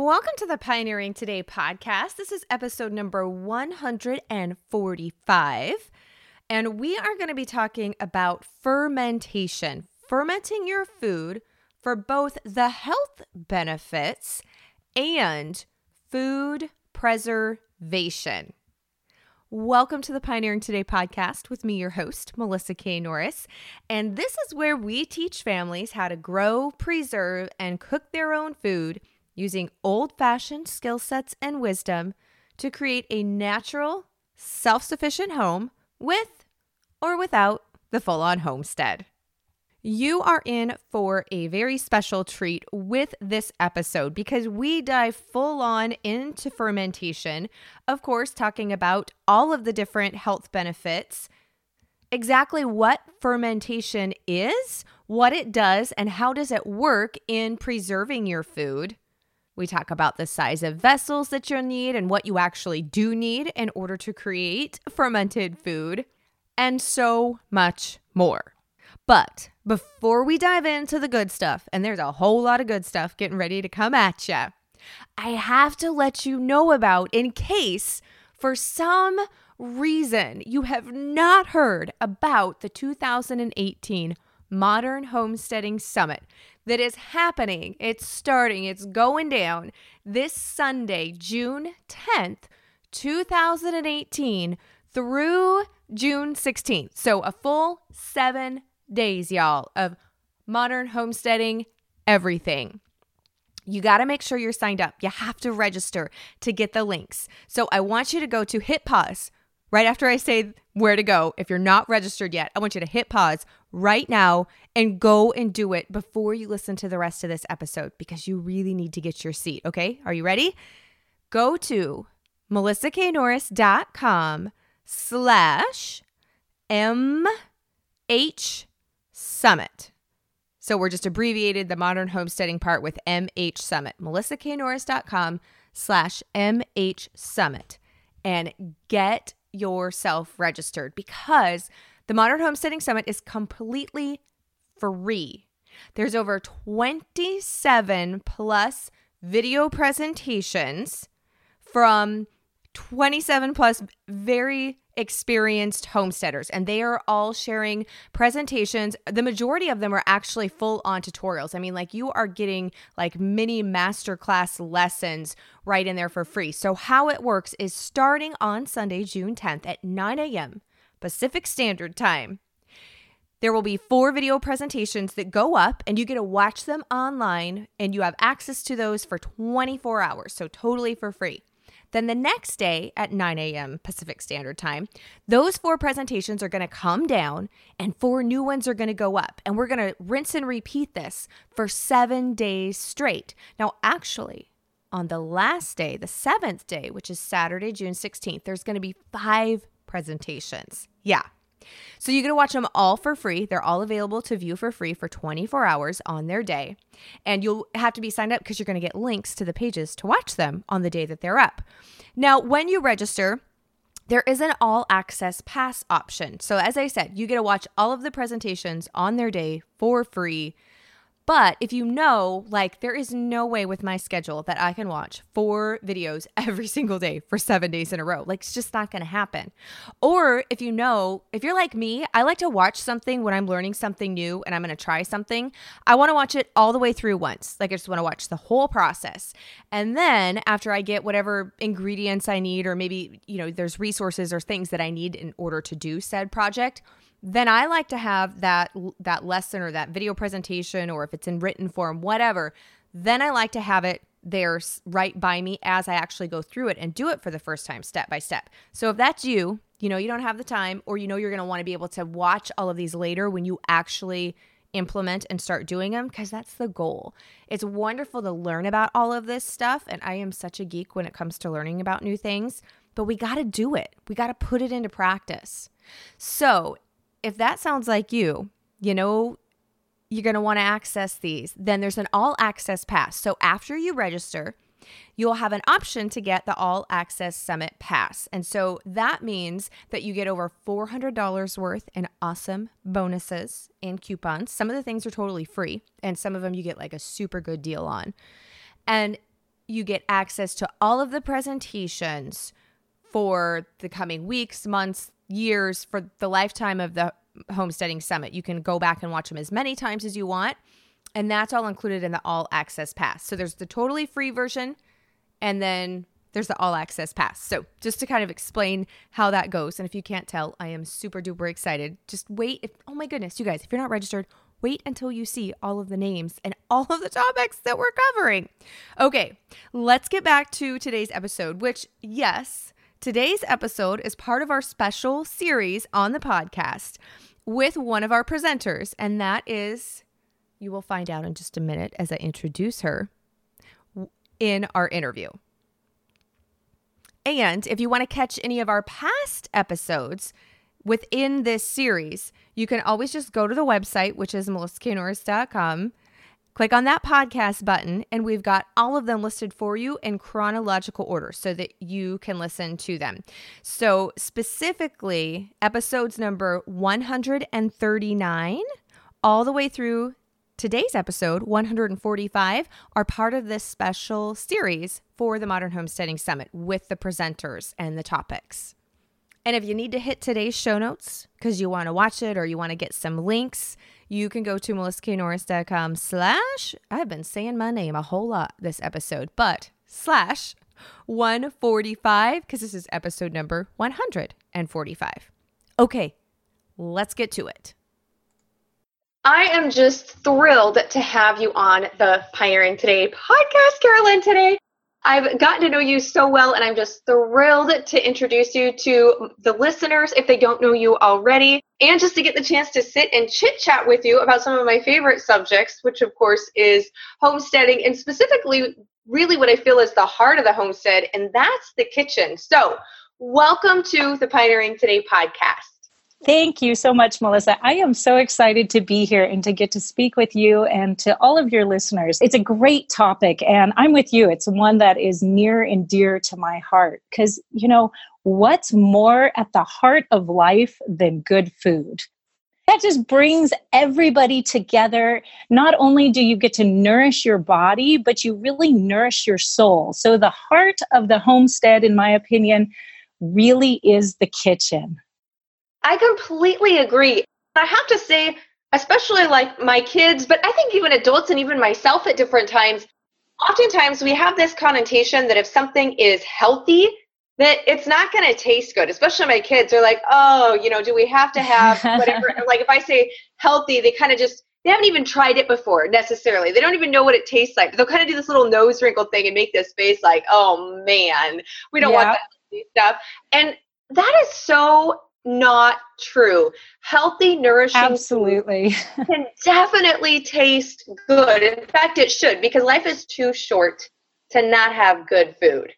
Welcome to the Pioneering Today podcast. This is episode number 145. And we are going to be talking about fermentation, fermenting your food for both the health benefits and food preservation. Welcome to the Pioneering Today podcast with me, your host, Melissa K. Norris. And this is where we teach families how to grow, preserve, and cook their own food using old fashioned skill sets and wisdom to create a natural, self sufficient home with or without the full on homestead. You are in for a very special treat with this episode because we dive full on into fermentation. Of course, talking about all of the different health benefits, exactly what fermentation is, what it does, and how does it work in preserving your food. We talk about the size of vessels that you'll need and what you actually do need in order to create fermented food, and so much more. But before we dive into the good stuff, and there's a whole lot of good stuff getting ready to come at you, I have to let you know about in case for some reason you have not heard about the 2018 Modern Homesteading Summit that is happening. It's starting, it's going down this Sunday, June 10th, 2018 through June 16th. So a full seven days, y'all, of modern homesteading everything. You got to make sure you're signed up. You have to register to get the links. So I want you to go to hit pause right after I say where to go. If you're not registered yet, I want you to hit pause right now and go and do it before you listen to the rest of this episode because you really need to get your seat. Okay. Are you ready? Go to melissaknorris.com slash MH Summit. So we're just abbreviated the modern homesteading part with MH Summit. melissaknorris.com slash MH Summit and get yourself registered because the Modern Homesteading Summit is completely free. There's over 27 plus video presentations from 27 plus very experienced homesteaders and they are all sharing presentations. The majority of them are actually full on tutorials. I mean like you are getting like mini masterclass lessons right in there for free. So how it works is starting on sunday june 10th at 9 a.m pacific standard time there will be four video presentations that go up, and you get to watch them online, and you have access to those for 24 hours, so totally for free. Then the next day at 9 a.m. Pacific Standard Time, those four presentations are going to come down and four new ones are going to go up. And we're going to rinse and repeat this for seven days straight. Now, actually, on the last day, the seventh day, which is Saturday, June 16th, there's going to be five presentations. Yeah, so you get to watch them all for free. They're all available to view for free for 24 hours on their day. And you'll have to be signed up because you're going to get links to the pages to watch them on the day that they're up. Now, when you register, there is an all access pass option. So, as I said, you get to watch all of the presentations on their day for free but if you know, like, there is no way with my schedule that I can watch four videos every single day for seven days in a row. Like, it's just not going to happen. Or if you know, if you're like me, I like to watch something when I'm learning something new and I'm going to try something. I want to watch it all the way through once. Like, I just want to watch the whole process. And then after I get whatever ingredients I need, or maybe, you know, there's resources or things that I need in order to do said project, then I like to have that that lesson or that video presentation or if it's in written form whatever then I like to have it there right by me as I actually go through it and do it for the first time step by step. So if that's you, you know you don't have the time or you know you're going to want to be able to watch all of these later when you actually implement and start doing them because that's the goal. It's wonderful to learn about all of this stuff and I am such a geek when it comes to learning about new things, but we got to do it. We got to put it into practice. So, if that sounds like you, you know, you're going to want to access these, then there's an all access pass. So after you register, you'll have an option to get the All Access Summit Pass. And so that means that you get over $400 worth in awesome bonuses and coupons. Some of the things are totally free, and some of them you get like a super good deal on. And you get access to all of the presentations for the coming weeks, months, years, for the lifetime of the Homesteading Summit. You can go back and watch them as many times as you want. And that's all included in the all access pass. So there's the totally free version, and then there's the all access pass. So just to kind of explain how that goes. And if you can't tell, I am super duper excited. Just wait. If, oh my goodness, you guys, if you're not registered, wait until you see all of the names and all of the topics that we're covering. Okay, let's get back to today's episode, which, yes, today's episode is part of our special series on the podcast with one of our presenters, and that is, you will find out in just a minute as I introduce her in our interview. And if you want to catch any of our past episodes within this series, you can always just go to the website, which is melissaknorris.com. Click on that podcast button, and we've got all of them listed for you in chronological order so that you can listen to them. So, specifically, episodes number 139 all the way through today's episode 145 are part of this special series for the Modern Homesteading Summit with the presenters and the topics. And if you need to hit today's show notes because you want to watch it or you want to get some links, you can go to melissaknorris.com slash, I've been saying my name a whole lot this episode, but slash 145 because this is episode number 145. Okay, let's get to it. I am just thrilled to have you on the Pioneering Today podcast, Carolyn, today. I've gotten to know you so well, and I'm just thrilled to introduce you to the listeners if they don't know you already, and just to get the chance to sit and chit chat with you about some of my favorite subjects, which of course is homesteading, and specifically, really what I feel is the heart of the homestead, and that's the kitchen. So, welcome to the Pioneering Today podcast. Thank you so much, Melissa. I am so excited to be here and to get to speak with you and to all of your listeners. It's a great topic, and I'm with you. It's one that is near and dear to my heart because, you know, what's more at the heart of life than good food? That just brings everybody together. Not only do you get to nourish your body, but you really nourish your soul. So, the heart of the homestead, in my opinion, really is the kitchen I completely agree. I have to say, especially like my kids, but I think even adults and even myself at different times, oftentimes we have this connotation that if something is healthy, that it's not going to taste good. Especially my kids are like, oh, you know, do we have to have whatever? like if I say healthy, they kind of just they haven't even tried it before necessarily. They don't even know what it tastes like. They'll kind of do this little nose wrinkle thing and make this face like, oh man, we don't yeah. want that stuff. And that is so not true. Healthy, nourishing absolutely can definitely taste good. In fact, it should because life is too short to not have good food.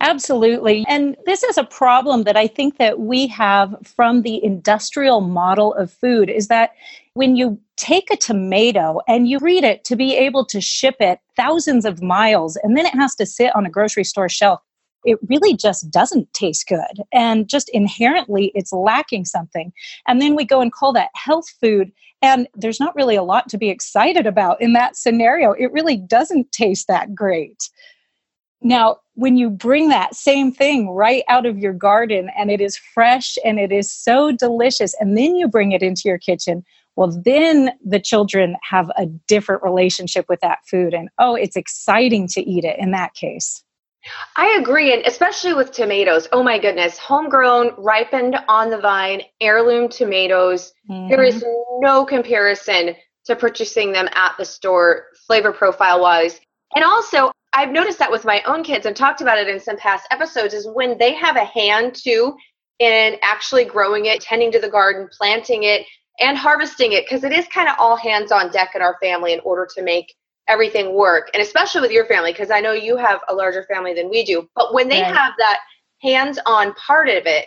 Absolutely. And this is a problem that I think that we have from the industrial model of food is that when you take a tomato and you read it to be able to ship it thousands of miles and then it has to sit on a grocery store shelf it really just doesn't taste good. And just inherently, it's lacking something. And then we go and call that health food. And there's not really a lot to be excited about in that scenario. It really doesn't taste that great. Now, when you bring that same thing right out of your garden and it is fresh and it is so delicious, and then you bring it into your kitchen, well, then the children have a different relationship with that food. And oh, it's exciting to eat it in that case. I agree, and especially with tomatoes. Oh my goodness, homegrown, ripened on the vine, heirloom tomatoes. Mm-hmm. There is no comparison to purchasing them at the store, flavor profile wise. And also, I've noticed that with my own kids and talked about it in some past episodes is when they have a hand too in actually growing it, tending to the garden, planting it, and harvesting it, because it is kind of all hands on deck in our family in order to make everything work and especially with your family because i know you have a larger family than we do but when they right. have that hands-on part of it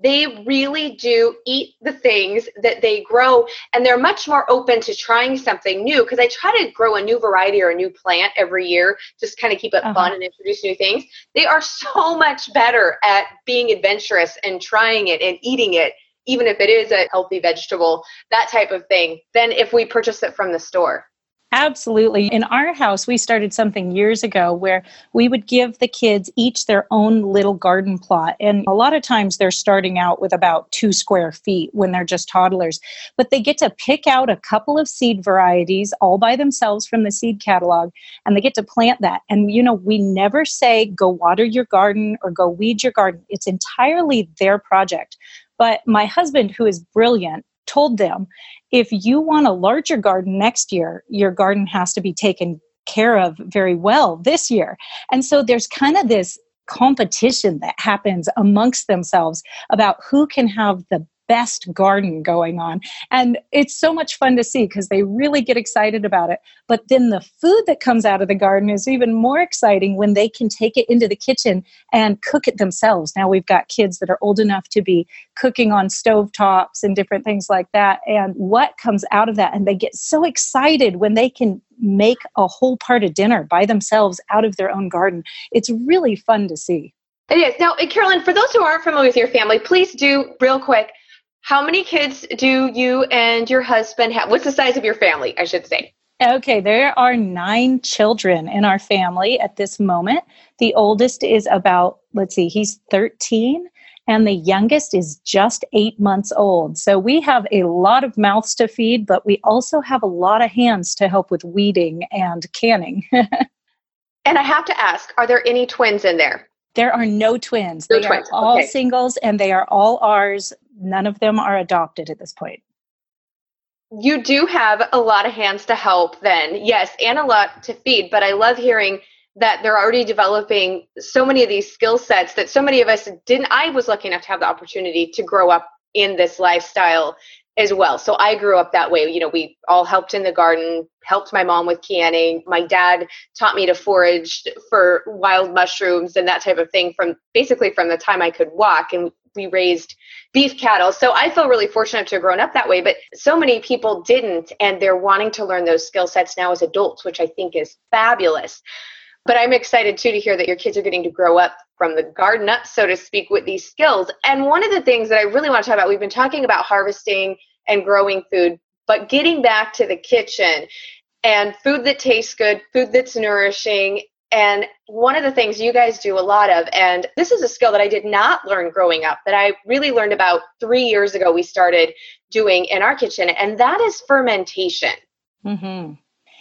they really do eat the things that they grow and they're much more open to trying something new because i try to grow a new variety or a new plant every year just kind of keep it uh-huh. fun and introduce new things they are so much better at being adventurous and trying it and eating it even if it is a healthy vegetable that type of thing than if we purchase it from the store Absolutely. In our house, we started something years ago where we would give the kids each their own little garden plot. And a lot of times they're starting out with about two square feet when they're just toddlers. But they get to pick out a couple of seed varieties all by themselves from the seed catalog and they get to plant that. And, you know, we never say go water your garden or go weed your garden, it's entirely their project. But my husband, who is brilliant, told them if you want a larger garden next year, your garden has to be taken care of very well this year. And so there's kind of this competition that happens amongst themselves about who can have the best garden going on. And it's so much fun to see because they really get excited about it. But then the food that comes out of the garden is even more exciting when they can take it into the kitchen and cook it themselves. Now we've got kids that are old enough to be cooking on stove tops and different things like that. And what comes out of that? And they get so excited when they can make a whole part of dinner by themselves out of their own garden. It's really fun to see. It is. Now, Carolyn, for those who aren't familiar with your family, please do real quick how many kids do you and your husband have? What's the size of your family, I should say? Okay, there are nine children in our family at this moment. The oldest is about, let's see, he's 13, and the youngest is just eight months old. So we have a lot of mouths to feed, but we also have a lot of hands to help with weeding and canning. and I have to ask are there any twins in there? There are no twins. No they twins. are all okay. singles and they are all ours none of them are adopted at this point. You do have a lot of hands to help, then, yes, and a lot to feed. But I love hearing that they're already developing so many of these skill sets that so many of us didn't. I was lucky enough to have the opportunity to grow up in this lifestyle as well. So I grew up that way. You know, we all helped in the garden, helped my mom with canning. My dad taught me to forage for wild mushrooms and that type of thing from basically from the time I could walk. And we raised beef cattle. So I feel really fortunate to have grown up that way, but so many people didn't, and they're wanting to learn those skill sets now as adults, which I think is fabulous. But I'm excited too to hear that your kids are getting to grow up from the garden up, so to speak, with these skills. And one of the things that I really want to talk about, we've been talking about harvesting and growing food, but getting back to the kitchen and food that tastes good, food that's nourishing, and one of the things you guys do a lot of, and this is a skill that I did not learn growing up, that I really learned about three years ago, we started doing in our kitchen, and that is fermentation. Mm-hmm.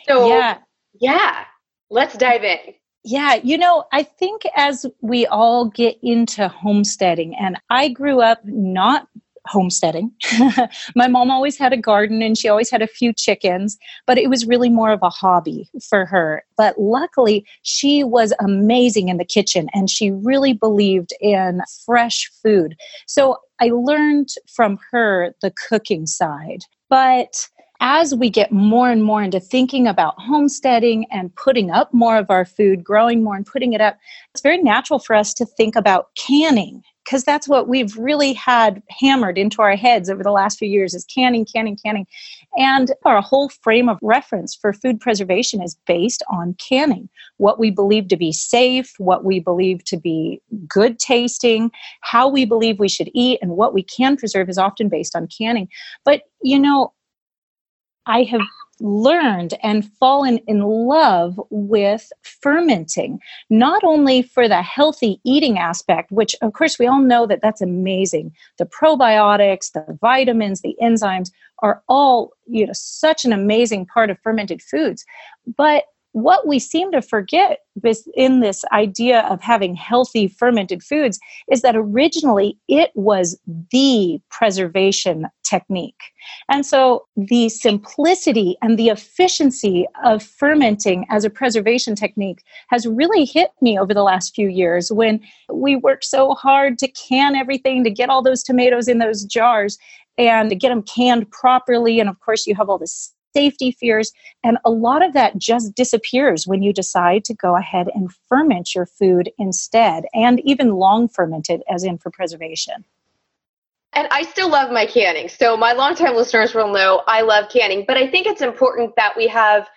So, yeah. yeah, let's dive in. Yeah, you know, I think as we all get into homesteading, and I grew up not homesteading. my mom always had a garden and she always had a few chickens, but it was really more of a hobby for her. But luckily, she was amazing in the kitchen and she really believed in fresh food. So I learned from her the cooking side. But as we get more and more into thinking about homesteading and putting up more of our food, growing more and putting it up, it's very natural for us to think about canning because that's what we've really had hammered into our heads over the last few years is canning canning canning. And our whole frame of reference for food preservation is based on canning what we believe to be safe what we believe to be good tasting how we believe we should eat and what we can preserve is often based on canning. But you know i have learned and fallen in love with fermenting, not only for the healthy eating aspect, which of course we all know that that's amazing. The probiotics, the vitamins, the enzymes are all, you know, such an amazing part of fermented foods. But what we seem to forget in this idea of having healthy fermented foods is that originally it was the preservation technique. And so the simplicity and the efficiency of fermenting as a preservation technique has really hit me over the last few years when we worked so hard to can everything, to get all those tomatoes in those jars and get them canned properly. And of course, you have all this safety fears. And a lot of that just disappears when you decide to go ahead and ferment your food instead, and even long fermented, as in for preservation. And I still love my canning. So, my longtime listeners will know I love canning, but I think it's important that we have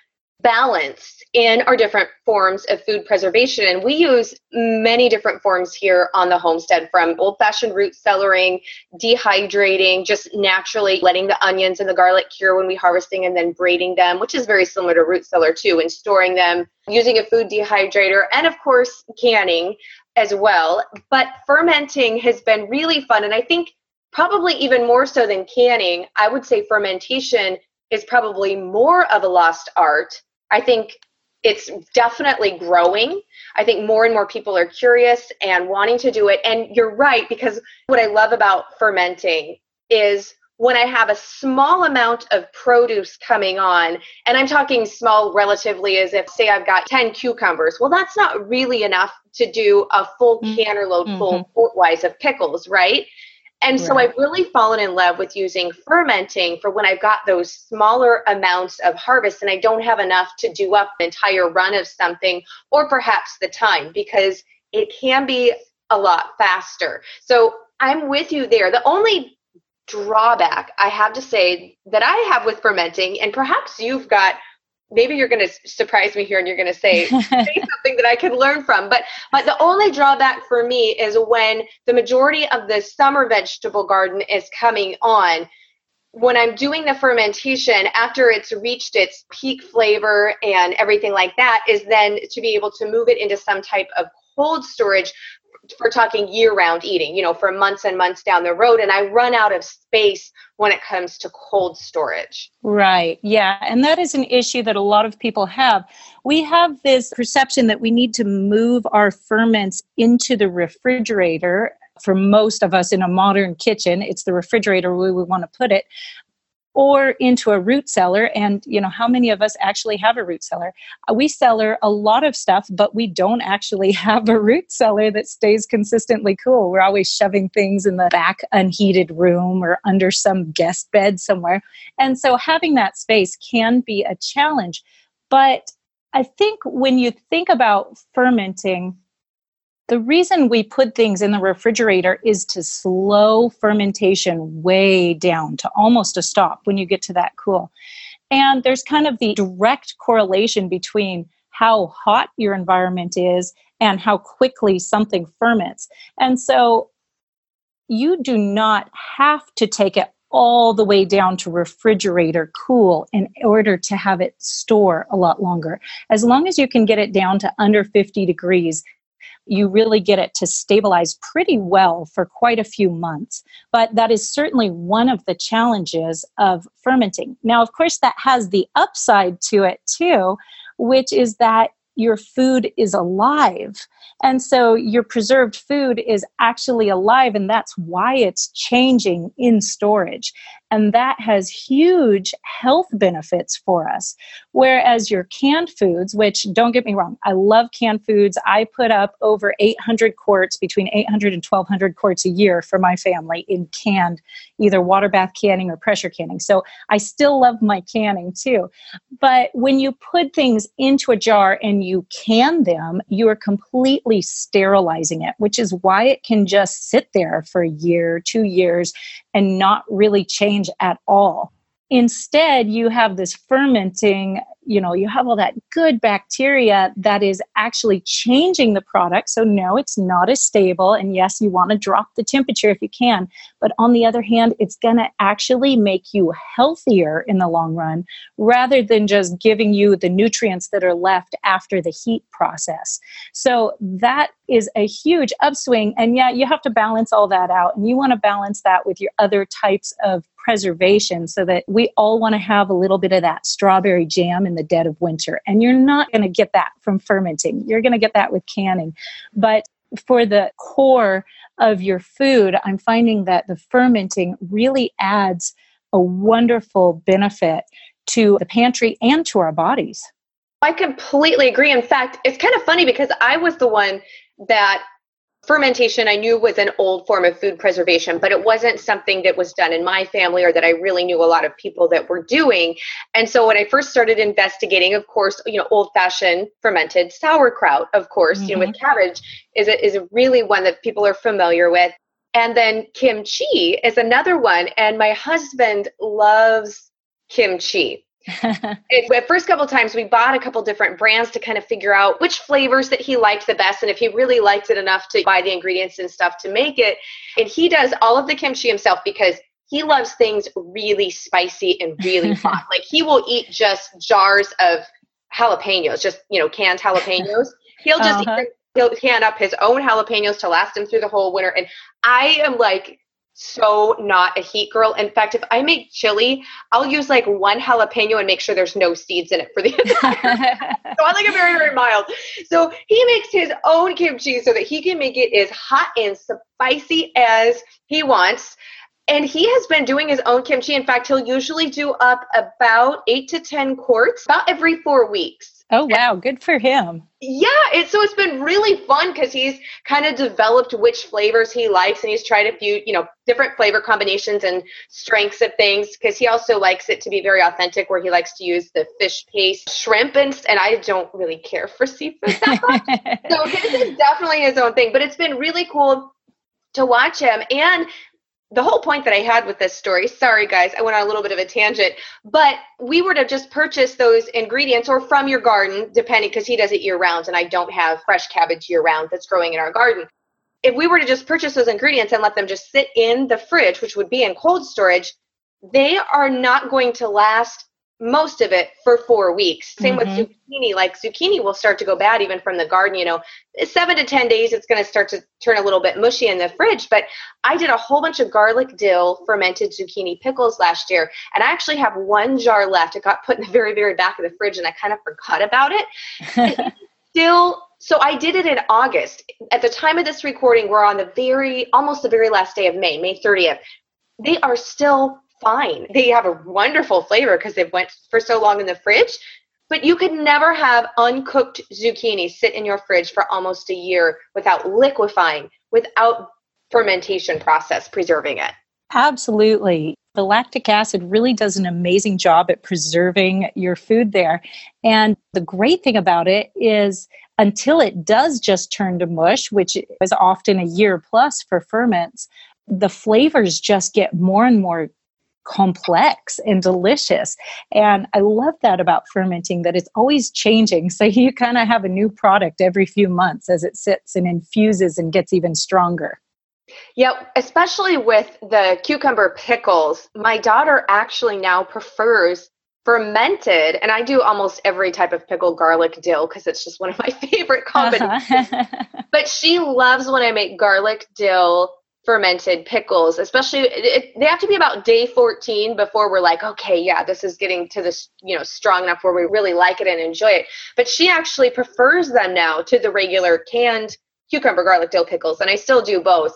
balance in our different forms of food preservation. And we use many different forms here on the homestead from old fashioned root cellaring, dehydrating, just naturally letting the onions and the garlic cure when we harvesting and then braiding them, which is very similar to root cellar too, and storing them using a food dehydrator, and of course, canning as well. But fermenting has been really fun. And I think probably even more so than canning, I would say fermentation is probably more of a lost art. I think it's definitely growing. I think more and more people are curious and wanting to do it. And you're right, because what I love about fermenting is when I have a small amount of produce coming on, and I'm talking small relatively as if, say, I've got 10 cucumbers. Well, that's not really enough to do a full mm-hmm. canner load full mm-hmm. of pickles, right? And right. so I've really fallen in love with using fermenting for when I've got those smaller amounts of harvest and I don't have enough to do up an entire run of something or perhaps the time because it can be a lot faster. So I'm with you there. The only drawback I have to say that I have with fermenting, and perhaps you've got maybe you're going to surprise me here and you're going to say, say something that I can learn from. But but the only drawback for me is when the majority of the summer vegetable garden is coming on. When I'm doing the fermentation, after it's reached its peak flavor and everything like that, is then to be able to move it into some type of cold storage for talking year round eating, you know, for months and months down the road. And I run out of space when it comes to cold storage. Right. Yeah. And that is an issue that a lot of people have. We have this perception that we need to move our ferments into the refrigerator. For most of us in a modern kitchen, it's the refrigerator where we want to put it or into a root cellar and you know how many of us actually have a root cellar? Uh, we cellar a lot of stuff but we don't actually have a root cellar that stays consistently cool. We're always shoving things in the back unheated room or under some guest bed somewhere. And so having that space can be a challenge. But i think when you think about fermenting the reason we put things in the refrigerator is to slow fermentation way down to almost a stop when you get to that cool. And there's kind of the direct correlation between how hot your environment is and how quickly something ferments. And so you do not have to take it all the way down to refrigerator cool in order to have it store a lot longer. As long as you can get it down to under 50 degrees, you really get it to stabilize pretty well for quite a few months. But that is certainly one of the challenges of fermenting. Now, of course, that has the upside to it too, which is that your food is alive. And so your preserved food is actually alive, and that's why it's changing in storage. And that has huge health benefits for us. Whereas your canned foods, which don't get me wrong, I love canned foods. I put up over 800 quarts, between 800 and 1200 quarts a year for my family in canned, either water bath canning or pressure canning. So I still love my canning too. But when you put things into a jar and you can them, you are completely sterilizing it, which is why it can just sit there for a year, two years, and not really change at all. Instead, you have this fermenting you know you have all that good bacteria that is actually changing the product. So no it's not as stable. And yes you want to drop the temperature if you can. But on the other hand it's going to actually make you healthier in the long run rather than just giving you the nutrients that are left after the heat process. So that is a huge upswing. And yeah you have to balance all that out. And you want to balance that with your other types of preservation so that we all want to have a little bit of that strawberry jam in the dead of winter. And you're not going to get that from fermenting, you're going to get that with canning. But for the core of your food, I'm finding that the fermenting really adds a wonderful benefit to the pantry and to our bodies. I completely agree. In fact, it's kind of funny because I was the one that fermentation I knew was an old form of food preservation, but it wasn't something that was done in my family or that I really knew a lot of people that were doing. And so when I first started investigating, of course, you know, old fashioned fermented sauerkraut, of course, mm-hmm. you know, with mm-hmm. cabbage is a, is really one that people are familiar with. And then kimchi is another one. And my husband loves kimchi. the first couple times we bought a couple different brands to kind of figure out which flavors that he liked the best and if he really liked it enough to buy the ingredients and stuff to make it. And he does all of the kimchi himself because he loves things really spicy and really hot. Like he will eat just jars of jalapenos, just you know, canned jalapenos. He'll just uh-huh. he'll can up his own jalapenos to last him through the whole winter. And I am like so not a heat girl. In fact, if I make chili, I'll use like one jalapeno and make sure there's no seeds in it for the entire. so I like it very, very mild. So he makes his own kimchi so that he can make it as hot and spicy as he wants. And he has been doing his own kimchi. In fact, he'll usually do up about eight to 10 quarts about every four weeks. Oh wow, good for him. Yeah, it, so it's been really fun because he's kind of developed which flavors he likes, and he's tried a few, you know, different flavor combinations and strengths of things. Because he also likes it to be very authentic, where he likes to use the fish paste shrimp, and and I don't really care for seafood that much. so this is definitely his own thing. But it's been really cool to watch him, and the whole point that I had with this story, sorry guys, I went on a little bit of a tangent, but we were to just purchase those ingredients or from your garden, depending, because he does it year round and I don't have fresh cabbage year round that's growing in our garden. If we were to just purchase those ingredients and let them just sit in the fridge, which would be in cold storage, they are not going to last most of it for four weeks. Same mm-hmm. with zucchini. Like zucchini will start to go bad even from the garden. You know, seven to 10 days, it's going to start to turn a little bit mushy in the fridge. But I did a whole bunch of garlic dill fermented zucchini pickles last year. And I actually have one jar left. It got put in the very, very back of the fridge and I kind of forgot about it. still, so I did it in August. At the time of this recording, we're on the very, almost the very last day of May, May 30th. They are still fine. They have a wonderful flavor because they've went for so long in the fridge. But you could never have uncooked zucchini sit in your fridge for almost a year without liquefying, without fermentation process preserving it. Absolutely. The lactic acid really does an amazing job at preserving your food there. And the great thing about it is until it does just turn to mush, which is often a year plus for ferments, the flavors just get more and more complex and delicious. And I love that about fermenting, that it's always changing. So you kind of have a new product every few months as it sits and infuses and gets even stronger. Yeah, especially with the cucumber pickles. My daughter actually now prefers fermented, and I do almost every type of pickle garlic dill because it's just one of my favorite combinations. Uh-huh. but she loves when I make garlic dill fermented pickles, especially it, they have to be about day 14 before we're like, okay, yeah, this is getting to this, you know, strong enough where we really like it and enjoy it. But she actually prefers them now to the regular canned cucumber garlic dill pickles, and I still do both.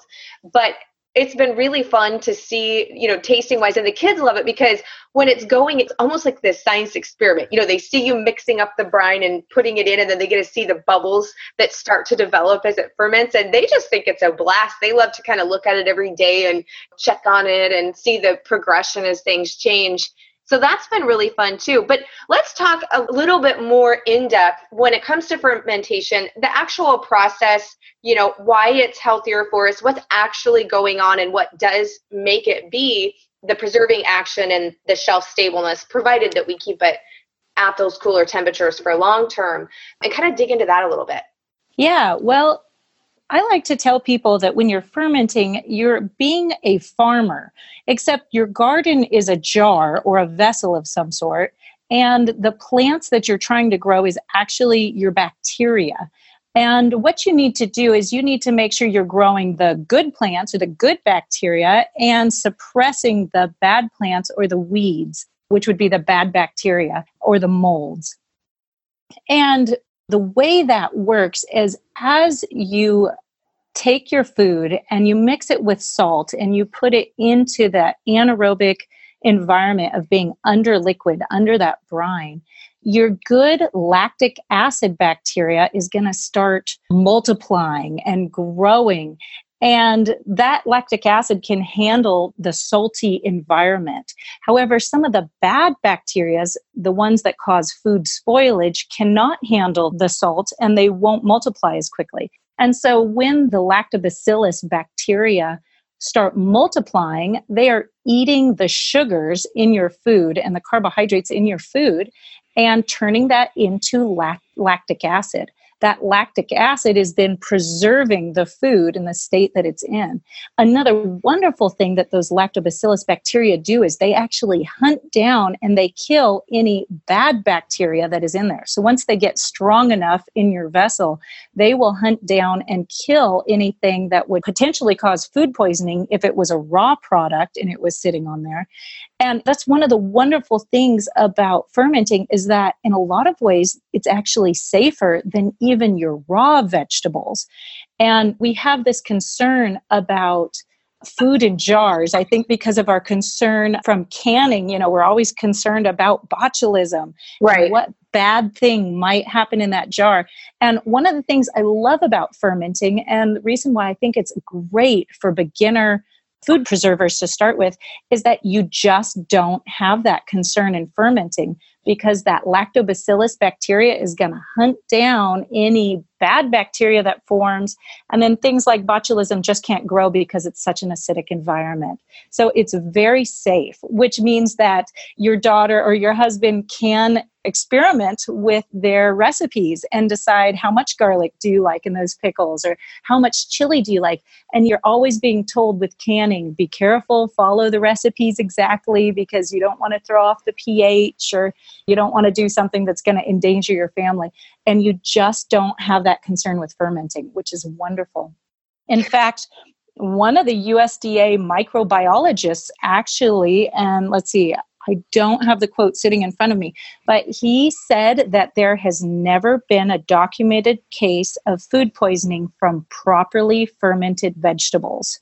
But it's been really fun to see, you know, tasting wise, and the kids love it because when it's going, it's almost like this science experiment. You know, they see you mixing up the brine and putting it in, and then they get to see the bubbles that start to develop as it ferments, and they just think it's a blast. They love to kind of look at it every day and check on it and see the progression as things change. So that's been really fun too. But let's talk a little bit more in depth when it comes to fermentation, the actual process, you know, why it's healthier for us, what's actually going on, and what does make it be the preserving action and the shelf stableness, provided that we keep it at those cooler temperatures for long term, and kind of dig into that a little bit. Yeah, well, I like to tell people that when you're fermenting, you're being a farmer, except your garden is a jar or a vessel of some sort, and the plants that you're trying to grow is actually your bacteria. And what you need to do is you need to make sure you're growing the good plants or the good bacteria and suppressing the bad plants or the weeds, which would be the bad bacteria or the molds. And the way that works is as you take your food and you mix it with salt and you put it into that anaerobic environment of being under liquid, under that brine, your good lactic acid bacteria is going to start multiplying and growing. And that lactic acid can handle the salty environment. However, some of the bad bacteria, the ones that cause food spoilage, cannot handle the salt and they won't multiply as quickly. And so when the lactobacillus bacteria start multiplying, they are eating the sugars in your food and the carbohydrates in your food and turning that into lact- lactic acid that lactic acid is then preserving the food in the state that it's in. Another wonderful thing that those lactobacillus bacteria do is they actually hunt down and they kill any bad bacteria that is in there. So once they get strong enough in your vessel, they will hunt down and kill anything that would potentially cause food poisoning if it was a raw product and it was sitting on there. And that's one of the wonderful things about fermenting is that in a lot of ways it's actually safer than even your raw vegetables. And we have this concern about food in jars. I think because of our concern from canning, you know, we're always concerned about botulism. Right. What bad thing might happen in that jar. And one of the things I love about fermenting, and the reason why I think it's great for beginner food preservers to start with is that you just don't have that concern in fermenting because that lactobacillus bacteria is going to hunt down any bad bacteria that forms. And then things like botulism just can't grow because it's such an acidic environment. So it's very safe, which means that your daughter or your husband can experiment with their recipes and decide how much garlic do you like in those pickles or how much chili do you like and you're always being told with canning be careful follow the recipes exactly because you don't want to throw off the ph or you don't want to do something that's going to endanger your family and you just don't have that concern with fermenting which is wonderful. In fact one of the USDA microbiologists actually, and let's see, I don't have the quote sitting in front of me, but he said that there has never been a documented case of food poisoning from properly fermented vegetables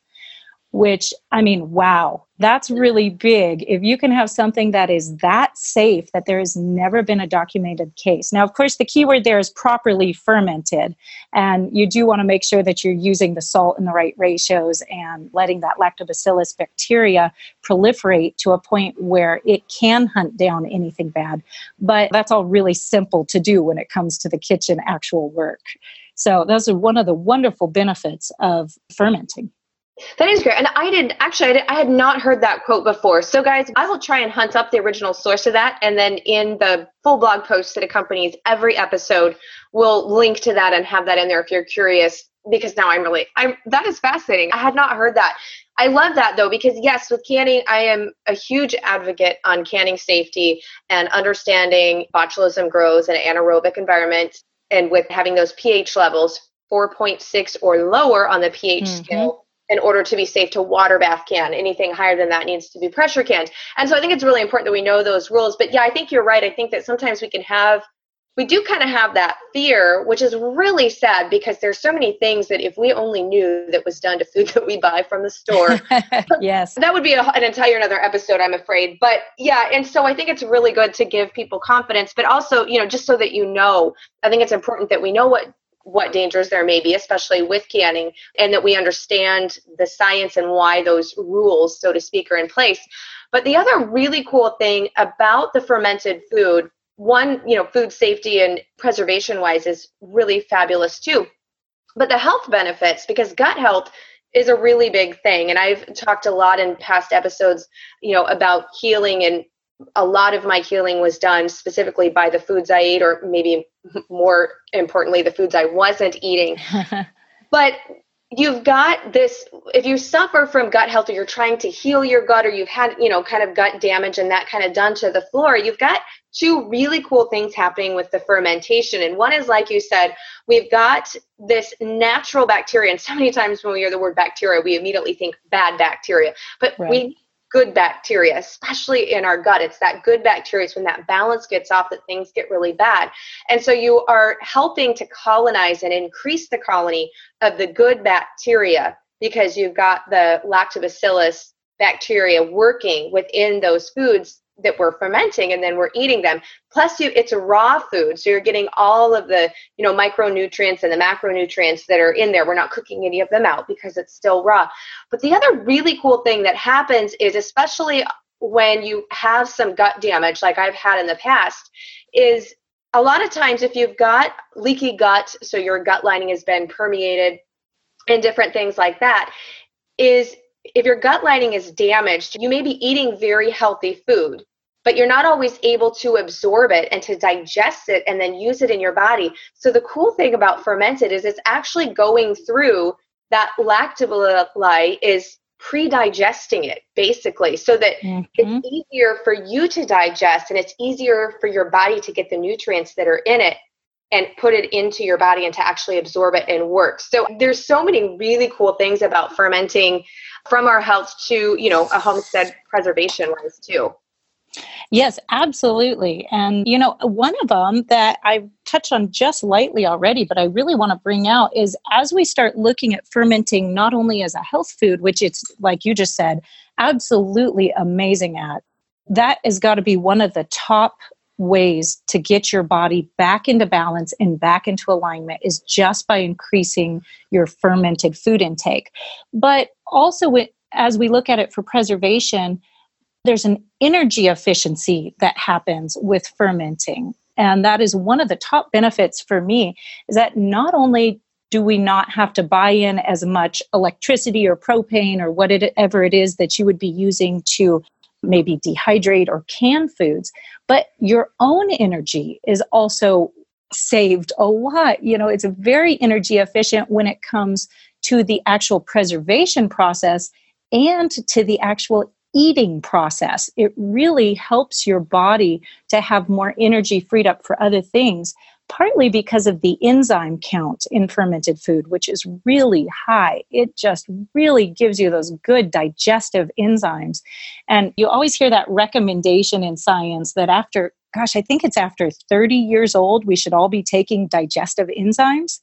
which I mean, wow, that's really big. If you can have something that is that safe that there has never been a documented case. Now, of course, the key word there is properly fermented. And you do want to make sure that you're using the salt in the right ratios and letting that lactobacillus bacteria proliferate to a point where it can hunt down anything bad. But that's all really simple to do when it comes to the kitchen actual work. So, those are one of the wonderful benefits of fermenting. That is great. And I did actually, I, did, I, had not heard that quote before. So, guys, I will try and hunt up the original source of that. And then in the full blog post that accompanies every episode, we'll link to that and have that in there if you're curious. Because now I'm really, I'm, that is fascinating. I had not heard that. I love that though, because yes, with canning, I am a huge advocate on canning safety and understanding botulism grows in an anaerobic environment. And with having those pH levels 4.6 or lower on the pH mm-hmm. scale in order to be safe to water bath can. Anything higher than that needs to be pressure canned. And so I think it's really important that we know those rules. But yeah, I think you're right. I think that sometimes we can have we do kind of have that fear, which is really sad because there's so many things that if we only knew that was done to food that we buy from the store, yes, that would be a, an entire another episode, I'm afraid. But yeah, and so I think it's really good to give people confidence, but also, you know, just so that you know, I think it's important that we know what what dangers there may be, especially with canning, and that we understand the science and why those rules, so to speak, are in place. But the other really cool thing about the fermented food, one, you know, food safety and preservation wise, is really fabulous too. But the health benefits, because gut health is a really big thing. And I've talked a lot in past episodes, you know, about healing and a lot of my healing was done specifically by the foods I ate, or maybe more importantly, the foods I wasn't eating. but you've got this if you suffer from gut health or you're trying to heal your gut or you've had you know kind of gut damage and that kind of done to the flora you've got two really cool things happening with the fermentation and one is like you said we've got this natural bacteria and so many times when we hear the word bacteria we immediately think bad bacteria but right. we good bacteria, especially in our gut. It's that good bacteria. It's when that balance gets off that things get really bad. And so you are helping to colonize and increase the colony of the good bacteria because you've got the lactobacillus bacteria working within those foods that we're fermenting and then we're eating them. Plus you it's a raw food so you're getting all of the you know micronutrients and the macronutrients that are in there. We're not cooking any of them out because it's still raw. But the other really cool thing that happens is especially when you have some gut damage like i've had in the past is a lot of times if you've got leaky gut so your gut lining has been permeated and different things like that is if your gut lining is damaged, you may be eating very healthy food, but you're not always able to absorb it and to digest it and then use it in your body. So the cool thing about fermented is it's actually going through that lactobacilli is pre-digesting it basically so that mm-hmm. it's easier for you to digest and it's easier for your body to get the nutrients that are in it and put it into your body and to actually absorb it and work. So there's so many really cool things about fermenting from our health to, you know, a homestead preservation wise too. Yes, absolutely. And, you know, one of them that I touched on just lightly already, but I really want to bring out is as we start looking at fermenting not only as a health food, which it's, like you just said, absolutely amazing at, that has got to be one of the top ways to get your body back into balance and back into alignment is just by increasing your fermented food intake. But also, as we look at it for preservation, there's an energy efficiency that happens with fermenting. And that is one of the top benefits for me is that not only do we not have to buy in as much electricity or propane or whatever it is that you would be using to maybe dehydrate or can foods, but your own energy is also saved a lot. You know, it's very energy efficient when it comes to the actual preservation process and to the actual eating process. It really helps your body to have more energy freed up for other things partly because of the enzyme count in fermented food, which is really high. It just really gives you those good digestive enzymes. And you always hear that recommendation in science that after, gosh, I think it's after 30 years old, we should all be taking digestive enzymes.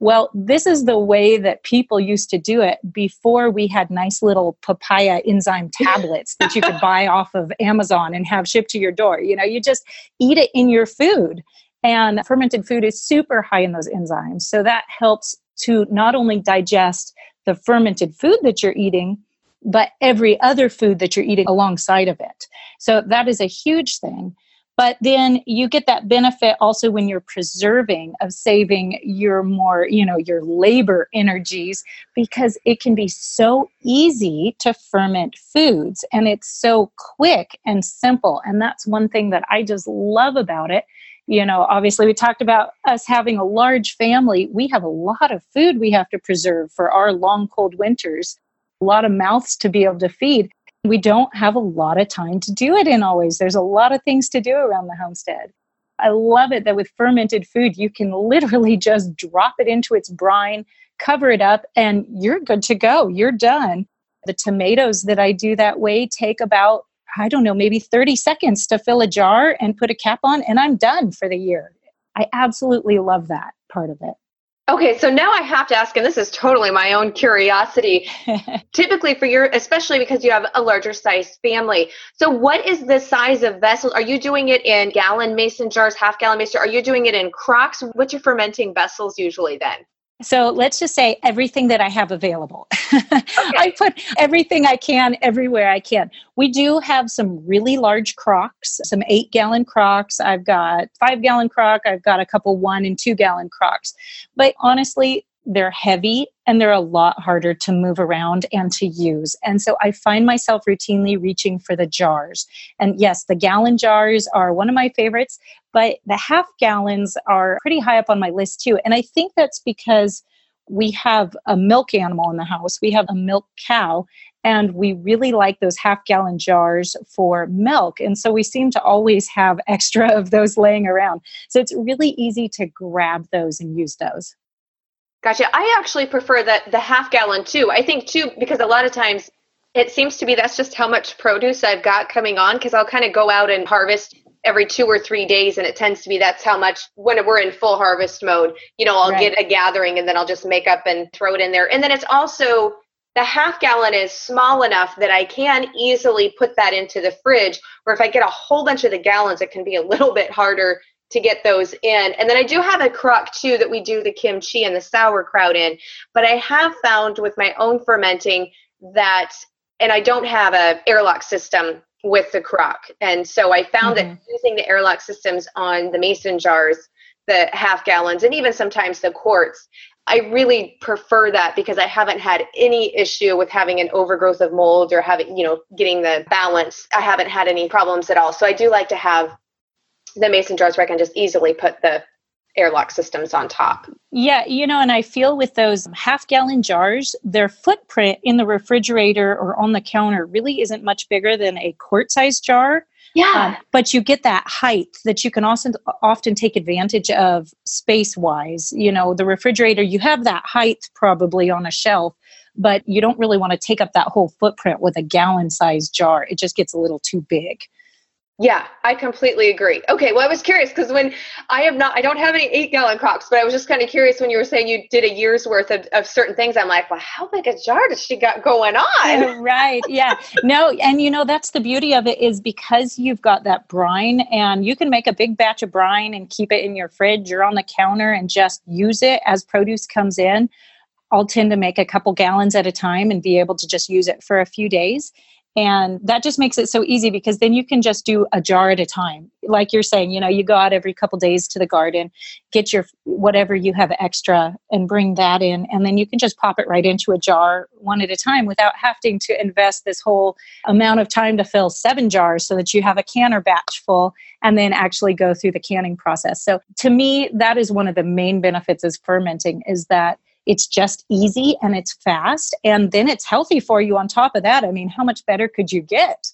Well, this is the way that people used to do it before we had nice little papaya enzyme tablets that you could buy off of Amazon and have shipped to your door. You know, you just eat it in your food. And fermented food is super high in those enzymes. So that helps to not only digest the fermented food that you're eating, but every other food that you're eating alongside of it. So that is a huge thing. But then you get that benefit also when you're preserving of saving your more, you know, your labor energies because it can be so easy to ferment foods and it's so quick and simple. And that's one thing that I just love about it you know obviously we talked about us having a large family. We have a lot of food we have to preserve for our long cold winters a lot of mouths to be able to feed. We don't have a lot of time to do it in always. There's a lot of things to do around the homestead. I love it that with fermented food you can literally just drop it into its brine cover it up and you're good to go. You're done. The tomatoes that i do that way take about I don't know, maybe 30 seconds to fill a jar and put a cap on, and I'm done for the year. I absolutely love that part of it. Okay, so now I have to ask, and this is totally my own curiosity. Typically, for your, especially because you have a larger size family. So, what is the size of vessel? Are you doing it in gallon mason jars, half gallon mason? Jars? Are you doing it in crocks? What's your fermenting vessels usually then? So let's just say everything that I have available. okay. I put everything I can everywhere I can. We do have some really large crocks, some eight gallon crocks. I've got five gallon crock. I've got a couple one and two gallon crocks. But honestly, they're heavy and they're a lot harder to move around and to use. And so I find myself routinely reaching for the jars. And yes, the gallon jars are one of my favorites, but the half gallons are pretty high up on my list too. And I think that's because we have a milk animal in the house, we have a milk cow. And we really like those half gallon jars for milk. And so we seem to always have extra of those laying around. So it's really easy to grab those and use those. Gotcha. I actually prefer that the half gallon too. I think too because a lot of times it seems to be that's just how much produce I've got coming on because I'll kind of go out and harvest every two or three days and it tends to be that's how much when we're in full harvest mode you know i'll right. get a gathering and then i'll just make up and throw it in there and then it's also the half gallon is small enough that i can easily put that into the fridge or if i get a whole bunch of the gallons it can be a little bit harder to get those in. And then I do have a crock too that we do the kimchi and the sauerkraut in. But I have found with my own fermenting that, and I don't have a airlock system with the crock. And so I found mm-hmm. that using the airlock systems on the mason jars, the half gallons, and even sometimes the quarts, I really prefer that because I haven't had any issue with having an overgrowth of mold or having, you know, getting the balance. I haven't had any problems at all. So I do like to have the mason jars where I can just easily put the airlock systems on top. Yeah, you know, and I feel with those half gallon jars, their footprint in the refrigerator or on the counter really isn't much bigger than a quart size jar. Yeah. Um, but you get that height that you can also often take advantage of space wise. You know, the refrigerator, you have that height probably on a shelf, but you don't really want to take up that whole footprint with a gallon size jar. It just gets a little too big. Yeah, I completely agree. Okay, well, I was curious because when I have not, I don't have any eight gallon crocks, but I was just kind of curious when you were saying you did a year's worth of, of certain things. I'm like, well, how big a jar does she got going on? right. Yeah. No, and you know, that's the beauty of it is because you've got that brine and you can make a big batch of brine and keep it in your fridge or on the counter and just use it as produce comes in. I'll tend to make a couple gallons at a time and be able to just use it for a few days. And that just makes it so easy because then you can just do a jar at a time. Like you're saying, you know, you go out every couple days to the garden, get your whatever you have extra and bring that in. And then you can just pop it right into a jar one at a time without having to invest this whole amount of time to fill seven jars so that you have a canner batch full and then actually go through the canning process. So to me, that is one of the main benefits of fermenting is that it's just easy and it's fast and then it's healthy for you on top of that. I mean how much better could you get?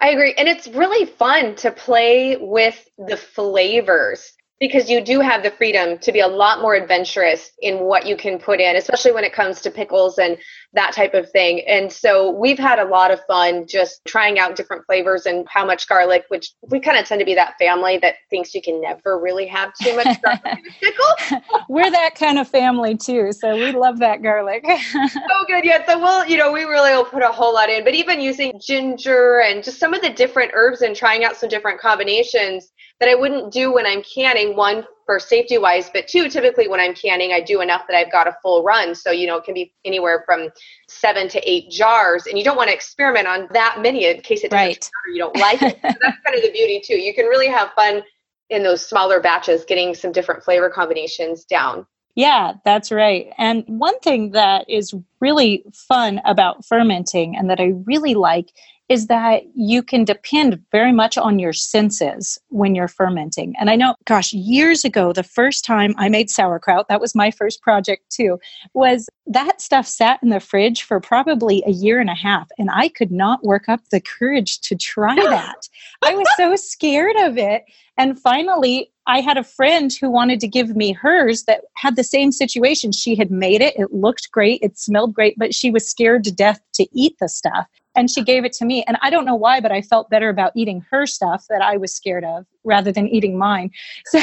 I agree and it's really fun to play with the flavors because you do have the freedom to be a lot more adventurous in what you can put in, especially when it comes to pickles and that type of thing. And so we've had a lot of fun just trying out different flavors and how much garlic, which we kind of tend to be that family that thinks you can never really have too much garlic pickle. We're that kind of family too, so we love that garlic. so good, yeah. So we'll, you know, we really will put a whole lot in, but even using ginger and just some of the different herbs and trying out some different combinations that I wouldn't do when I'm canning. One for safety wise, but two, typically when I'm canning, I do enough that I've got a full run. So, you know, it can be anywhere from seven to eight jars. And you don't want to experiment on that many in case it doesn't right. or you don't like it. so that's kind of the beauty too. You can really have fun in those smaller batches, getting some different flavor combinations down. Yeah, that's right. And one thing that is really fun about fermenting and that I really like is that you can depend very much on your senses when you're fermenting. And I know, gosh, years ago, the first time I made sauerkraut, that was my first project too, was that stuff sat in the fridge for probably a year and a half. And I could not work up the courage to try that. I was so scared of it. And finally, I had a friend who wanted to give me hers that had the same situation. She had made it, it looked great, it smelled great, but she was scared to death to eat the stuff. And she gave it to me. And i don't know why but i felt better about eating her stuff that i was scared of rather than eating mine. So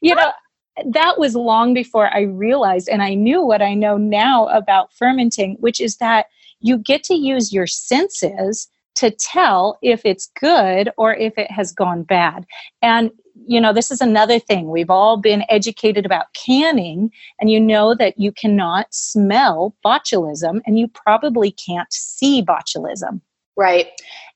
you know that was long before i realized and i knew what i know now about fermenting which is that you get to use your senses to tell if it's good or if it has gone bad. And you know, this is another thing. We've all been educated about canning, and you know that you cannot smell botulism, and you probably can't see botulism. Right.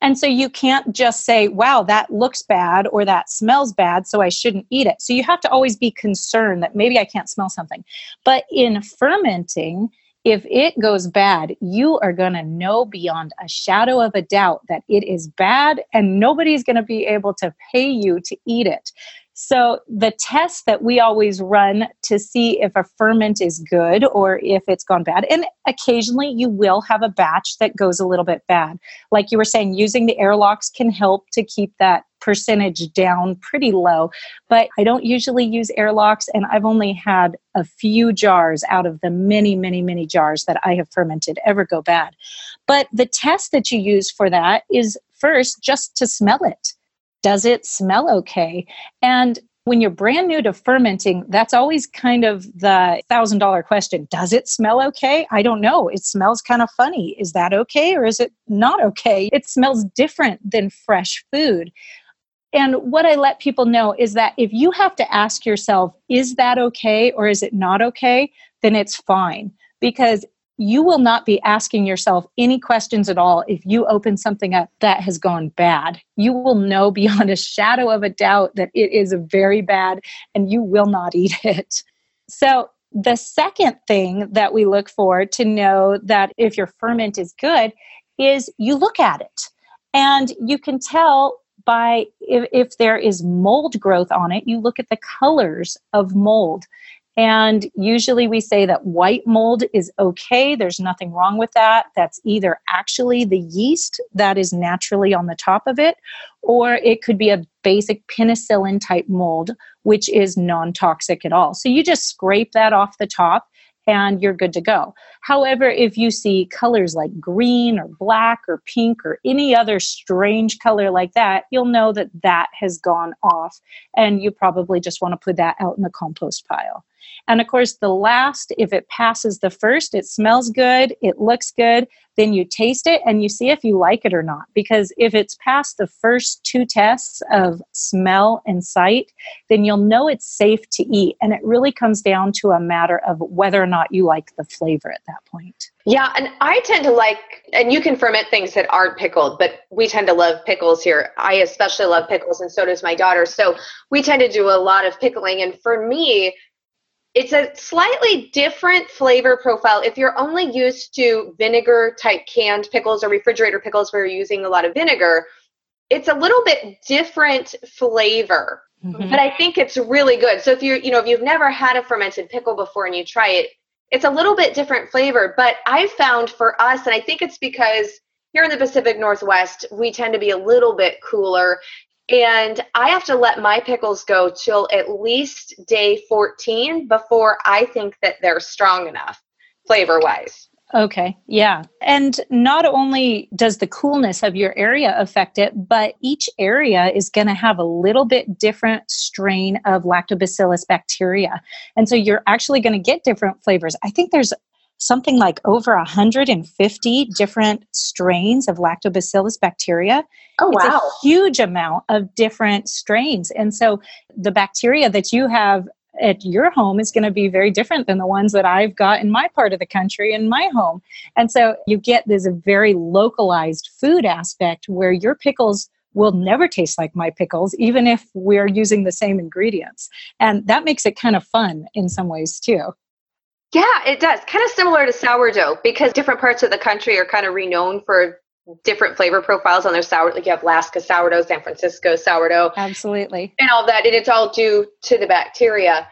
And so you can't just say, wow, that looks bad or that smells bad, so I shouldn't eat it. So you have to always be concerned that maybe I can't smell something. But in fermenting, if it goes bad, you are going to know beyond a shadow of a doubt that it is bad and nobody's going to be able to pay you to eat it. So, the test that we always run to see if a ferment is good or if it's gone bad, and occasionally you will have a batch that goes a little bit bad. Like you were saying, using the airlocks can help to keep that percentage down pretty low. But I don't usually use airlocks, and I've only had a few jars out of the many, many, many jars that I have fermented ever go bad. But the test that you use for that is first just to smell it does it smell okay? And when you're brand new to fermenting, that's always kind of the thousand dollar question. Does it smell okay? I don't know. It smells kind of funny. Is that okay or is it not okay? It smells different than fresh food. And what I let people know is that if you have to ask yourself, is that okay or is it not okay? Then it's fine. Because you will not be asking yourself any questions at all if you open something up that has gone bad. You will know beyond a shadow of a doubt that it is very bad and you will not eat it. So, the second thing that we look for to know that if your ferment is good is you look at it and you can tell by if, if there is mold growth on it, you look at the colors of mold. And usually we say that white mold is okay. There's nothing wrong with that. That's either actually the yeast that is naturally on the top of it, or it could be a basic penicillin type mold, which is non toxic at all. So you just scrape that off the top and you're good to go. However, if you see colors like green or black or pink or any other strange color like that, you'll know that that has gone off and you probably just want to put that out in the compost pile. And of course, the last, if it passes the first, it smells good, it looks good, then you taste it and you see if you like it or not. Because if it's past the first two tests of smell and sight, then you'll know it's safe to eat. And it really comes down to a matter of whether or not you like the flavor at that point. Yeah, and I tend to like, and you can ferment things that aren't pickled, but we tend to love pickles here. I especially love pickles, and so does my daughter. So we tend to do a lot of pickling. And for me, it's a slightly different flavor profile. If you're only used to vinegar type canned pickles or refrigerator pickles where you're using a lot of vinegar, it's a little bit different flavor. Mm-hmm. But I think it's really good. So if you you know if you've never had a fermented pickle before and you try it, it's a little bit different flavor. But I found for us, and I think it's because here in the Pacific Northwest, we tend to be a little bit cooler and I have to let my pickles go till at least day 14 before I think that they're strong enough flavor wise. Okay, yeah. And not only does the coolness of your area affect it, but each area is going to have a little bit different strain of lactobacillus bacteria. And so you're actually going to get different flavors. I think there's something like over 150 different strains of lactobacillus bacteria. Oh, wow. It's a huge amount of different strains. And so the bacteria that you have at your home is going to be very different than the ones that I've got in my part of the country in my home. And so you get this very localized food aspect where your pickles will never taste like my pickles, even if we're using the same ingredients. And that makes it kind of fun in some ways too. Yeah, it does. Kind of similar to sourdough because different parts of the country are kind of renowned for different flavor profiles on their sour. Like you have Alaska sourdough, San Francisco sourdough. Absolutely. And all that. And it's all due to the bacteria.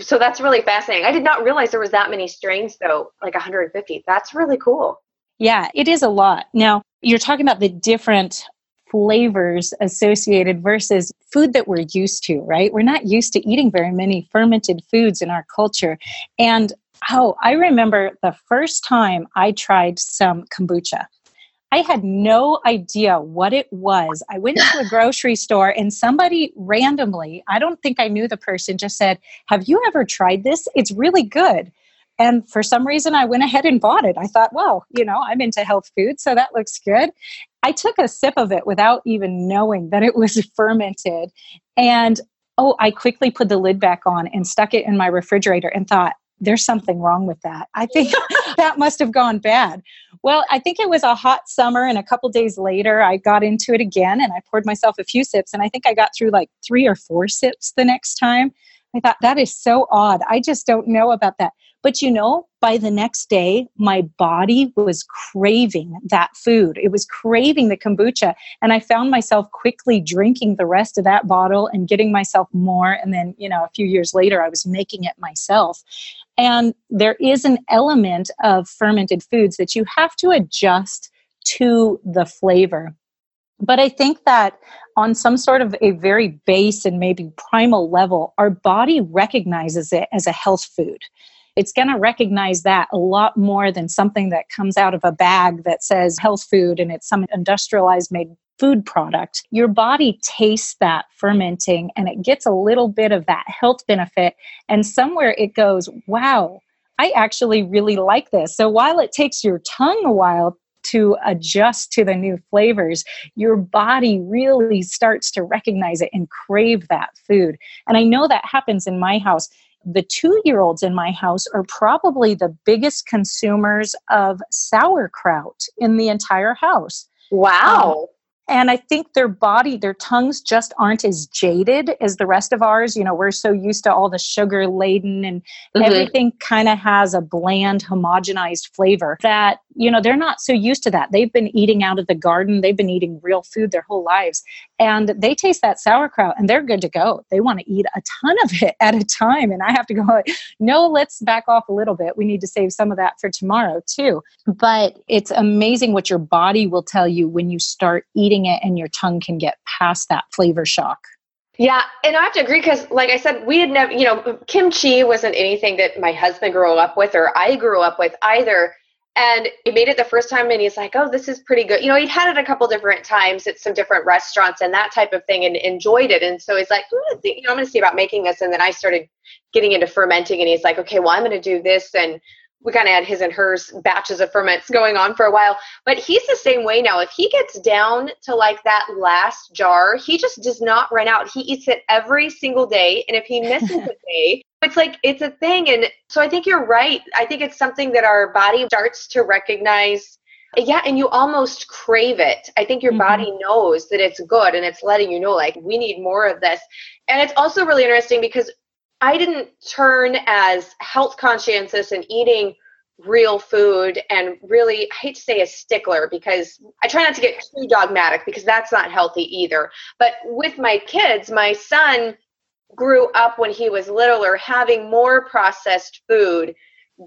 So that's really fascinating. I did not realize there was that many strains though, like 150. That's really cool. Yeah, it is a lot. Now, you're talking about the different flavors associated versus food that we're used to, right? We're not used to eating very many fermented foods in our culture. And Oh, I remember the first time I tried some kombucha. I had no idea what it was. I went to a grocery store and somebody randomly, I don't think I knew the person, just said, Have you ever tried this? It's really good. And for some reason, I went ahead and bought it. I thought, well, you know, I'm into health food, so that looks good. I took a sip of it without even knowing that it was fermented. And oh, I quickly put the lid back on and stuck it in my refrigerator and thought, there's something wrong with that. I think that must have gone bad. Well, I think it was a hot summer, and a couple days later, I got into it again and I poured myself a few sips, and I think I got through like three or four sips the next time. I thought that is so odd. I just don't know about that. But you know, by the next day, my body was craving that food. It was craving the kombucha. And I found myself quickly drinking the rest of that bottle and getting myself more. And then, you know, a few years later, I was making it myself. And there is an element of fermented foods that you have to adjust to the flavor. But I think that on some sort of a very base and maybe primal level, our body recognizes it as a health food. It's going to recognize that a lot more than something that comes out of a bag that says health food and it's some industrialized made food product. Your body tastes that fermenting and it gets a little bit of that health benefit. And somewhere it goes, wow, I actually really like this. So while it takes your tongue a while to adjust to the new flavors, your body really starts to recognize it and crave that food. And I know that happens in my house. The two year olds in my house are probably the biggest consumers of sauerkraut in the entire house. Wow. Um, and I think their body, their tongues just aren't as jaded as the rest of ours. You know, we're so used to all the sugar laden and mm-hmm. everything kind of has a bland, homogenized flavor that, you know, they're not so used to that. They've been eating out of the garden, they've been eating real food their whole lives. And they taste that sauerkraut and they're good to go. They want to eat a ton of it at a time. And I have to go, no, let's back off a little bit. We need to save some of that for tomorrow, too. But it's amazing what your body will tell you when you start eating it and your tongue can get past that flavor shock. Yeah, and I have to agree because, like I said, we had never, you know, kimchi wasn't anything that my husband grew up with or I grew up with either. And he made it the first time and he's like, oh, this is pretty good. You know, he'd had it a couple different times at some different restaurants and that type of thing and enjoyed it. And so he's like, you know, I'm going to see about making this. And then I started getting into fermenting and he's like, okay, well, I'm going to do this. And we kind of had his and hers batches of ferments going on for a while. But he's the same way now. If he gets down to like that last jar, he just does not run out. He eats it every single day. And if he misses a day, it's like it's a thing. And so I think you're right. I think it's something that our body starts to recognize. Yeah, and you almost crave it. I think your mm-hmm. body knows that it's good and it's letting you know, like, we need more of this. And it's also really interesting because I didn't turn as health conscientious and eating real food and really I hate to say a stickler because I try not to get too dogmatic because that's not healthy either. But with my kids, my son grew up when he was littler having more processed food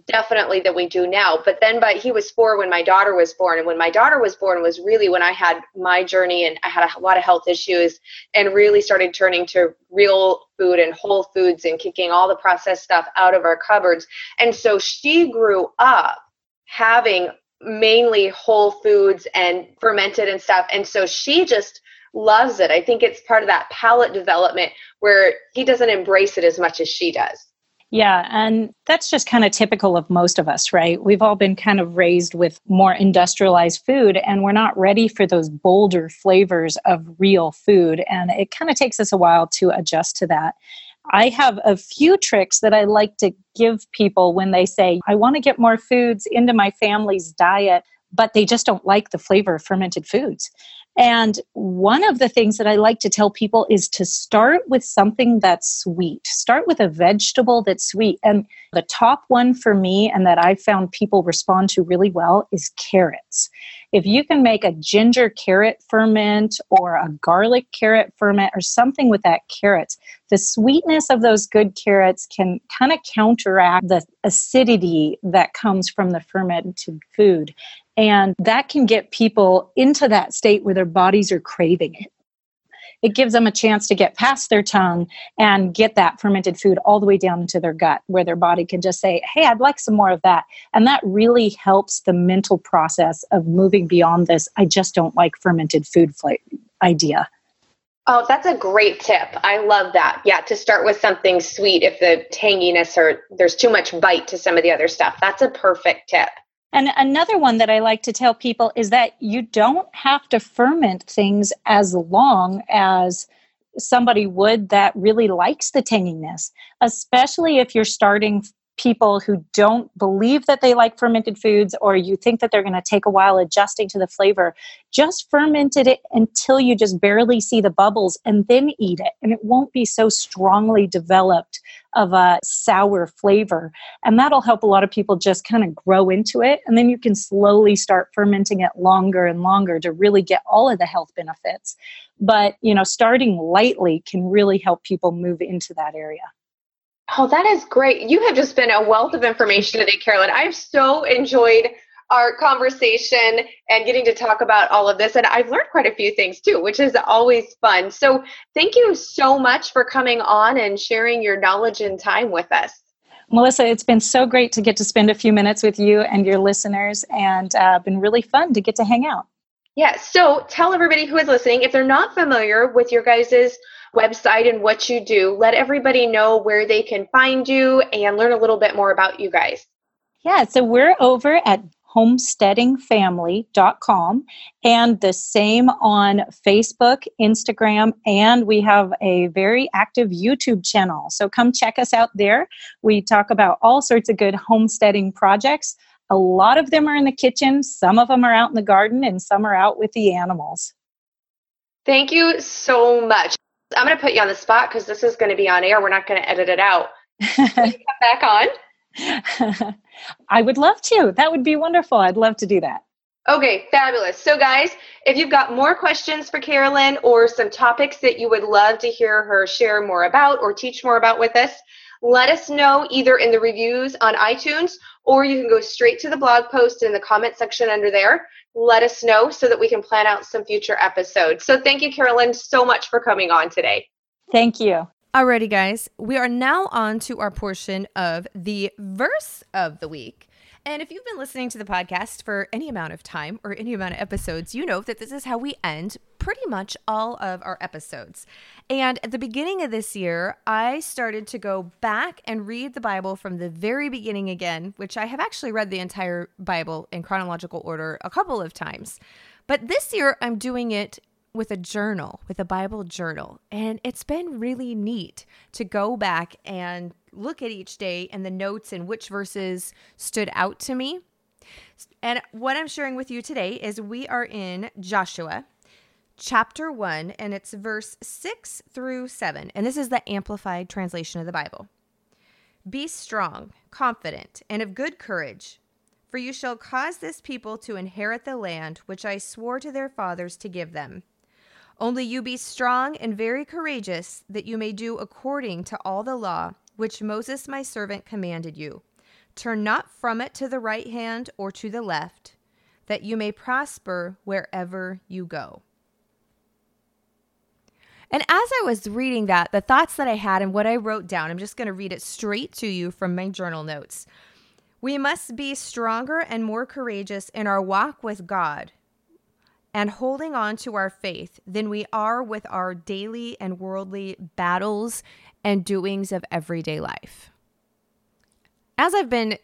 definitely than we do now. But then, but he was four when my daughter was born, and when my daughter was born was really when I had my journey, and I had a lot of health issues, and really started turning to real food and whole foods and kicking all the processed stuff out of our cupboards. And so she grew up having mainly whole foods and fermented and stuff, and so she just loves it. I think it's part of that palate development where he doesn't embrace it as much as she does. Yeah, and that's just kind of typical of most of us, right? We've all been kind of raised with more industrialized food, and we're not ready for those bolder flavors of real food. And it kind of takes us a while to adjust to that. I have a few tricks that I like to give people when they say, I want to get more foods into my family's diet, but they just don't like the flavor of fermented foods. And one of the things that I like to tell people is to start with something that's sweet. Start with a vegetable that's sweet. And the top one for me, and that I found people respond to really well, is carrots. If you can make a ginger carrot ferment or a garlic carrot ferment or something with that carrot, the sweetness of those good carrots can kind of counteract the acidity that comes from the fermented food. And that can get people into that state where their bodies are craving it. It gives them a chance to get past their tongue and get that fermented food all the way down into their gut, where their body can just say, Hey, I'd like some more of that. And that really helps the mental process of moving beyond this. I just don't like fermented food idea. Oh, that's a great tip. I love that. Yeah, to start with something sweet if the tanginess or there's too much bite to some of the other stuff. That's a perfect tip. And another one that I like to tell people is that you don't have to ferment things as long as somebody would that really likes the tanginess, especially if you're starting people who don't believe that they like fermented foods or you think that they're going to take a while adjusting to the flavor, just fermented it until you just barely see the bubbles and then eat it. And it won't be so strongly developed of a sour flavor. And that'll help a lot of people just kind of grow into it. And then you can slowly start fermenting it longer and longer to really get all of the health benefits. But, you know, starting lightly can really help people move into that area. Oh, that is great. You have just been a wealth of information today, Carolyn. I've so enjoyed our conversation and getting to talk about all of this. And I've learned quite a few things too, which is always fun. So thank you so much for coming on and sharing your knowledge and time with us. Melissa, it's been so great to get to spend a few minutes with you and your listeners, and uh, been really fun to get to hang out. Yeah, so tell everybody who is listening if they're not familiar with your guys's website and what you do, let everybody know where they can find you and learn a little bit more about you guys. Yeah, so we're over at homesteadingfamily.com and the same on Facebook, Instagram, and we have a very active YouTube channel. So come check us out there. We talk about all sorts of good homesteading projects. A lot of them are in the kitchen, some of them are out in the garden, and some are out with the animals. Thank you so much. I'm going to put you on the spot because this is going to be on air. We're not going to edit it out. come back on? I would love to. That would be wonderful. I'd love to do that. Okay, fabulous. So, guys, if you've got more questions for Carolyn or some topics that you would love to hear her share more about or teach more about with us, let us know either in the reviews on iTunes or you can go straight to the blog post in the comment section under there. Let us know so that we can plan out some future episodes. So, thank you, Carolyn, so much for coming on today. Thank you. Alrighty, guys, we are now on to our portion of the verse of the week. And if you've been listening to the podcast for any amount of time or any amount of episodes, you know that this is how we end pretty much all of our episodes. And at the beginning of this year, I started to go back and read the Bible from the very beginning again, which I have actually read the entire Bible in chronological order a couple of times. But this year, I'm doing it with a journal, with a Bible journal. And it's been really neat to go back and look at each day and the notes and which verses stood out to me. And what I'm sharing with you today is we are in Joshua chapter 1, and it's verse 6 through 7. And this is the amplified translation of the Bible. Be strong, confident, and of good courage, for you shall cause this people to inherit the land which I swore to their fathers to give them. Only you be strong and very courageous, that you may do according to all the law which Moses my servant commanded you. Turn not from it to the right hand or to the left, that you may prosper wherever you go. And as I was reading that, the thoughts that I had and what I wrote down, I'm just going to read it straight to you from my journal notes. We must be stronger and more courageous in our walk with God and holding on to our faith than we are with our daily and worldly battles and doings of everyday life. As I've been,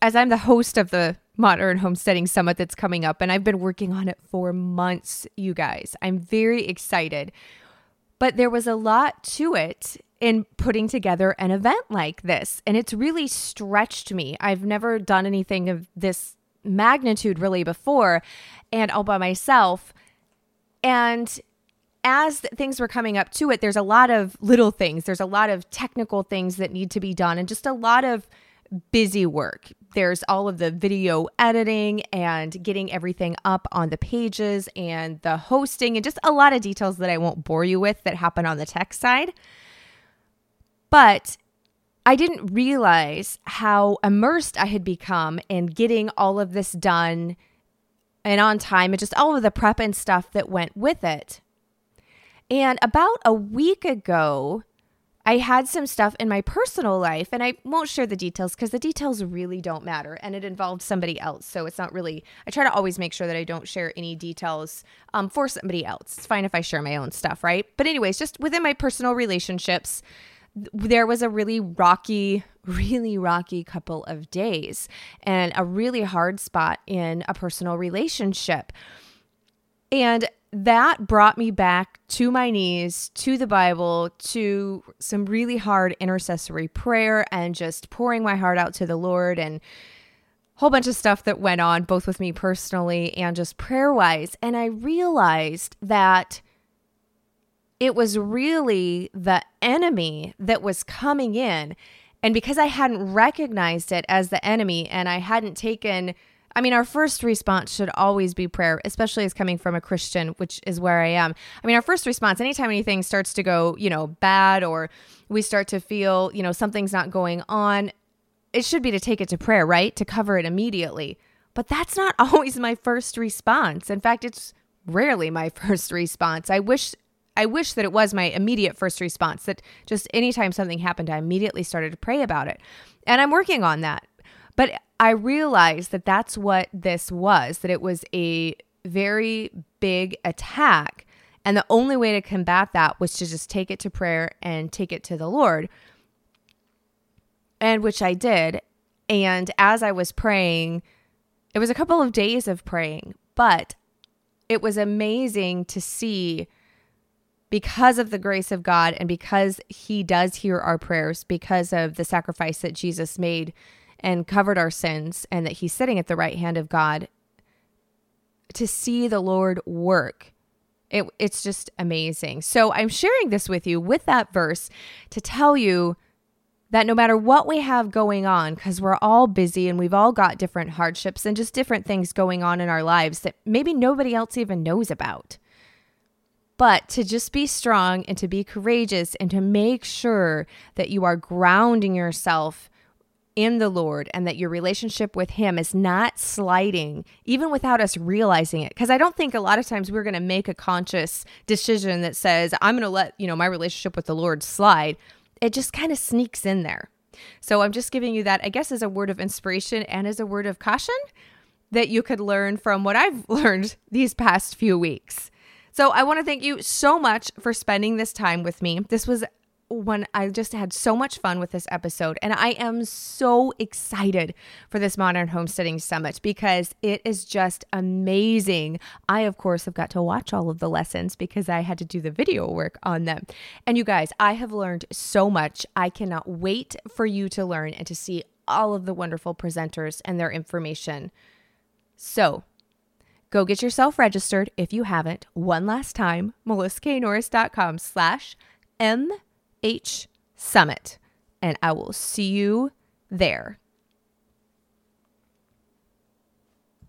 as I'm the host of the Modern Homesteading Summit that's coming up, and I've been working on it for months, you guys, I'm very excited. But there was a lot to it in putting together an event like this, and it's really stretched me. I've never done anything of this magnitude really before and all by myself. And as things were coming up to it, there's a lot of little things, there's a lot of technical things that need to be done, and just a lot of busy work. There's all of the video editing and getting everything up on the pages and the hosting, and just a lot of details that I won't bore you with that happen on the tech side. But I didn't realize how immersed I had become in getting all of this done and on time and just all of the prep and stuff that went with it. And about a week ago, I had some stuff in my personal life, and I won't share the details because the details really don't matter and it involved somebody else. So it's not really, I try to always make sure that I don't share any details um, for somebody else. It's fine if I share my own stuff, right? But, anyways, just within my personal relationships, there was a really rocky, really rocky couple of days and a really hard spot in a personal relationship. And that brought me back to my knees, to the Bible, to some really hard intercessory prayer and just pouring my heart out to the Lord and a whole bunch of stuff that went on, both with me personally and just prayer wise. And I realized that it was really the enemy that was coming in. And because I hadn't recognized it as the enemy and I hadn't taken, I mean, our first response should always be prayer, especially as coming from a Christian, which is where I am. I mean, our first response, anytime anything starts to go, you know, bad or we start to feel, you know, something's not going on, it should be to take it to prayer, right? To cover it immediately. But that's not always my first response. In fact, it's rarely my first response. I wish I wish that it was my immediate first response that just anytime something happened, I immediately started to pray about it. And I'm working on that. But I realized that that's what this was, that it was a very big attack. And the only way to combat that was to just take it to prayer and take it to the Lord. And which I did. And as I was praying, it was a couple of days of praying, but it was amazing to see because of the grace of God and because He does hear our prayers, because of the sacrifice that Jesus made and covered our sins, and that He's sitting at the right hand of God, to see the Lord work It, it's just amazing. So I'm sharing this with you with that verse to tell you that no matter what we have going on, because we're all busy and we've all got different hardships and just different things going on in our lives that maybe nobody else even knows about. But to just be strong and to be courageous and to make sure that you are grounding yourself in the Lord and that your relationship with Him is not sliding, even without us realizing it. Because I don't think a lot of times we're going to make a conscious decision that says, I'm going to let, you know, my relationship with the Lord slide. It just kind of sneaks in there. So I'm just giving you that, I guess, as a word of inspiration and as a word of caution that you could learn from what I've learned these past few weeks. So I want to thank you so much for spending this time with me. This was when I just had so much fun with this episode. And I am so excited for this Modern Homesteading Summit because it is just amazing. I, of course, have got to watch all of the lessons because I had to do the video work on them. And you guys, I have learned so much. I cannot wait for you to learn and to see all of the wonderful presenters and their information. So, go get yourself registered if you haven't one last time melissaknorris.com slash m H Summit. And I will see you there.